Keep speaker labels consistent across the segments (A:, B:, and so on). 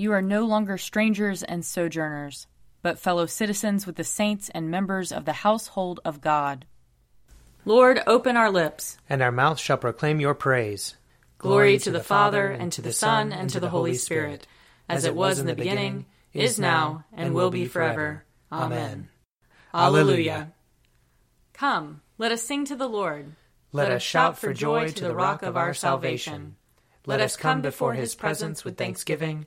A: You are no longer strangers and sojourners, but fellow citizens with the saints and members of the household of God. Lord, open our lips,
B: and our mouth shall proclaim your praise.
A: Glory to the Father, and to the Son, and to the Holy Spirit, as it was in the beginning, is now, and will be forever. Amen. Alleluia. Come, let us sing to the Lord.
B: Let us shout for joy to the rock of our salvation. Let us come before his presence with thanksgiving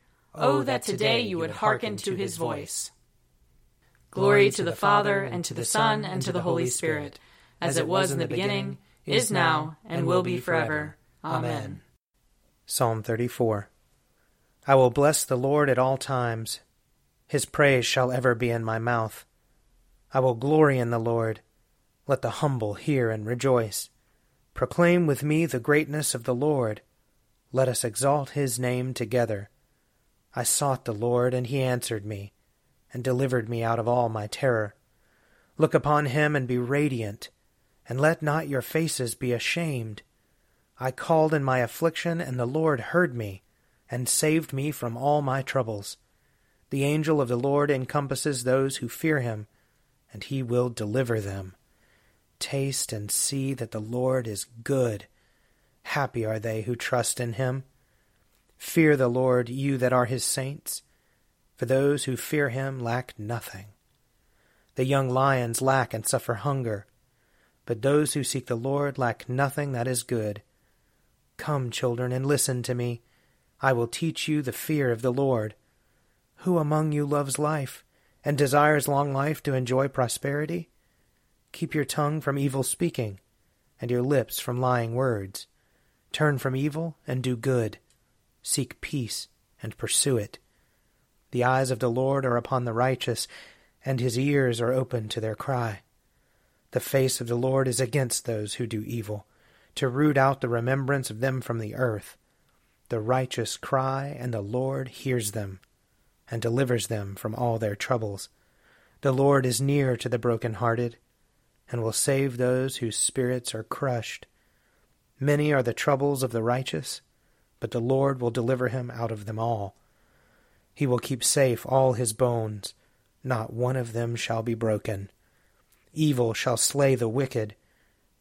B: Oh, oh, that today you would hearken to his voice.
A: Glory to the Father, and to the Son, and to the Holy Spirit, as it was in the beginning, is now, and will be forever. Amen.
B: Psalm 34 I will bless the Lord at all times. His praise shall ever be in my mouth. I will glory in the Lord. Let the humble hear and rejoice. Proclaim with me the greatness of the Lord. Let us exalt his name together. I sought the Lord, and he answered me, and delivered me out of all my terror. Look upon him and be radiant, and let not your faces be ashamed. I called in my affliction, and the Lord heard me, and saved me from all my troubles. The angel of the Lord encompasses those who fear him, and he will deliver them. Taste and see that the Lord is good. Happy are they who trust in him. Fear the Lord, you that are his saints, for those who fear him lack nothing. The young lions lack and suffer hunger, but those who seek the Lord lack nothing that is good. Come, children, and listen to me. I will teach you the fear of the Lord. Who among you loves life, and desires long life to enjoy prosperity? Keep your tongue from evil speaking, and your lips from lying words. Turn from evil and do good Seek peace and pursue it. The eyes of the Lord are upon the righteous, and his ears are open to their cry. The face of the Lord is against those who do evil, to root out the remembrance of them from the earth. The righteous cry, and the Lord hears them, and delivers them from all their troubles. The Lord is near to the broken-hearted, and will save those whose spirits are crushed. Many are the troubles of the righteous, but the Lord will deliver him out of them all. He will keep safe all his bones, not one of them shall be broken. Evil shall slay the wicked,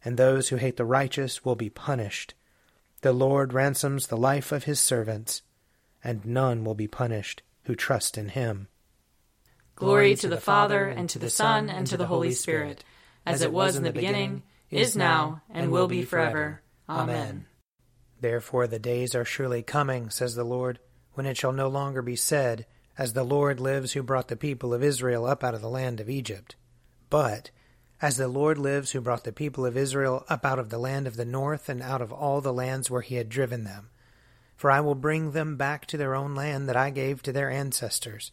B: and those who hate the righteous will be punished. The Lord ransoms the life of his servants, and none will be punished who trust in him.
A: Glory to the Father, and to the Son, and to the Holy Spirit, as it was in the beginning, is now, and will be forever. Amen.
B: Therefore the days are surely coming, says the Lord, when it shall no longer be said, As the Lord lives who brought the people of Israel up out of the land of Egypt. But, As the Lord lives who brought the people of Israel up out of the land of the north and out of all the lands where he had driven them. For I will bring them back to their own land that I gave to their ancestors.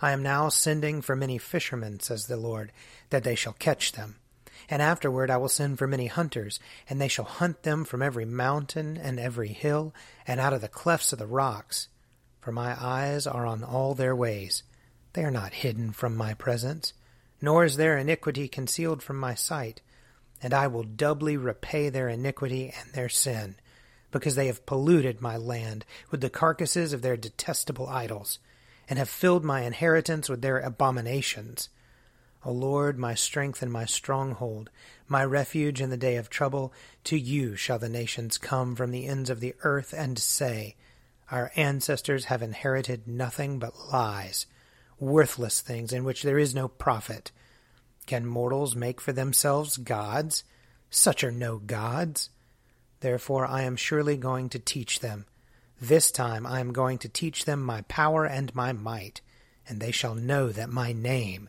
B: I am now sending for many fishermen, says the Lord, that they shall catch them. And afterward I will send for many hunters, and they shall hunt them from every mountain and every hill, and out of the clefts of the rocks. For my eyes are on all their ways. They are not hidden from my presence, nor is their iniquity concealed from my sight. And I will doubly repay their iniquity and their sin, because they have polluted my land with the carcasses of their detestable idols, and have filled my inheritance with their abominations. O Lord, my strength and my stronghold, my refuge in the day of trouble, to you shall the nations come from the ends of the earth and say, Our ancestors have inherited nothing but lies, worthless things in which there is no profit. Can mortals make for themselves gods? Such are no gods. Therefore I am surely going to teach them. This time I am going to teach them my power and my might, and they shall know that my name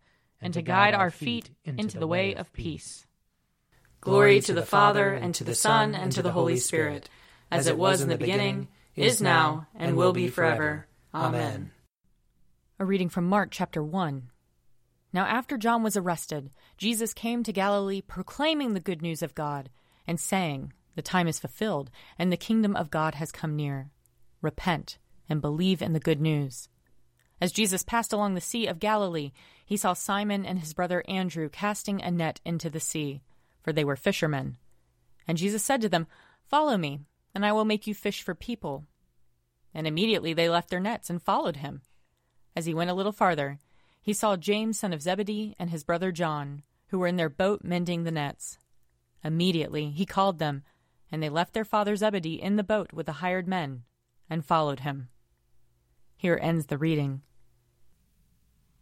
A: and to guide our feet into the way of peace. Glory to the Father, and to the Son, and to the Holy Spirit, as it was in the beginning, is now, and will be forever. Amen.
C: A reading from Mark chapter 1. Now, after John was arrested, Jesus came to Galilee proclaiming the good news of God and saying, The time is fulfilled, and the kingdom of God has come near. Repent and believe in the good news. As Jesus passed along the Sea of Galilee, he saw Simon and his brother Andrew casting a net into the sea, for they were fishermen. And Jesus said to them, Follow me, and I will make you fish for people. And immediately they left their nets and followed him. As he went a little farther, he saw James, son of Zebedee, and his brother John, who were in their boat mending the nets. Immediately he called them, and they left their father Zebedee in the boat with the hired men, and followed him. Here ends the reading.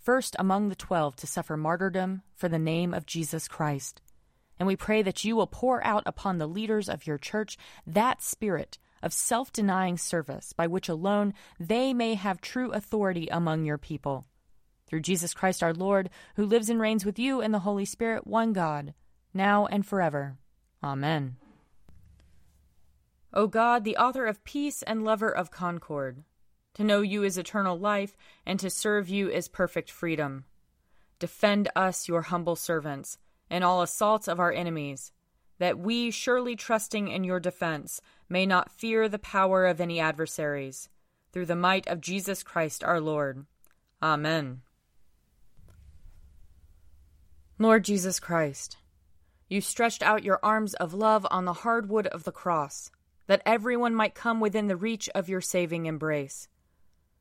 C: first among the twelve to suffer martyrdom for the name of Jesus Christ. And we pray that you will pour out upon the leaders of your church that spirit of self denying service by which alone they may have true authority among your people through Jesus Christ our Lord, who lives and reigns with you in the Holy Spirit, one God, now and forever. Amen. O God, the author of peace and lover of concord. To know you is eternal life, and to serve you is perfect freedom. Defend us, your humble servants, in all assaults of our enemies, that we, surely trusting in your defense, may not fear the power of any adversaries. Through the might of Jesus Christ our Lord. Amen. Lord Jesus Christ, you stretched out your arms of love on the hard wood of the cross, that everyone might come within the reach of your saving embrace.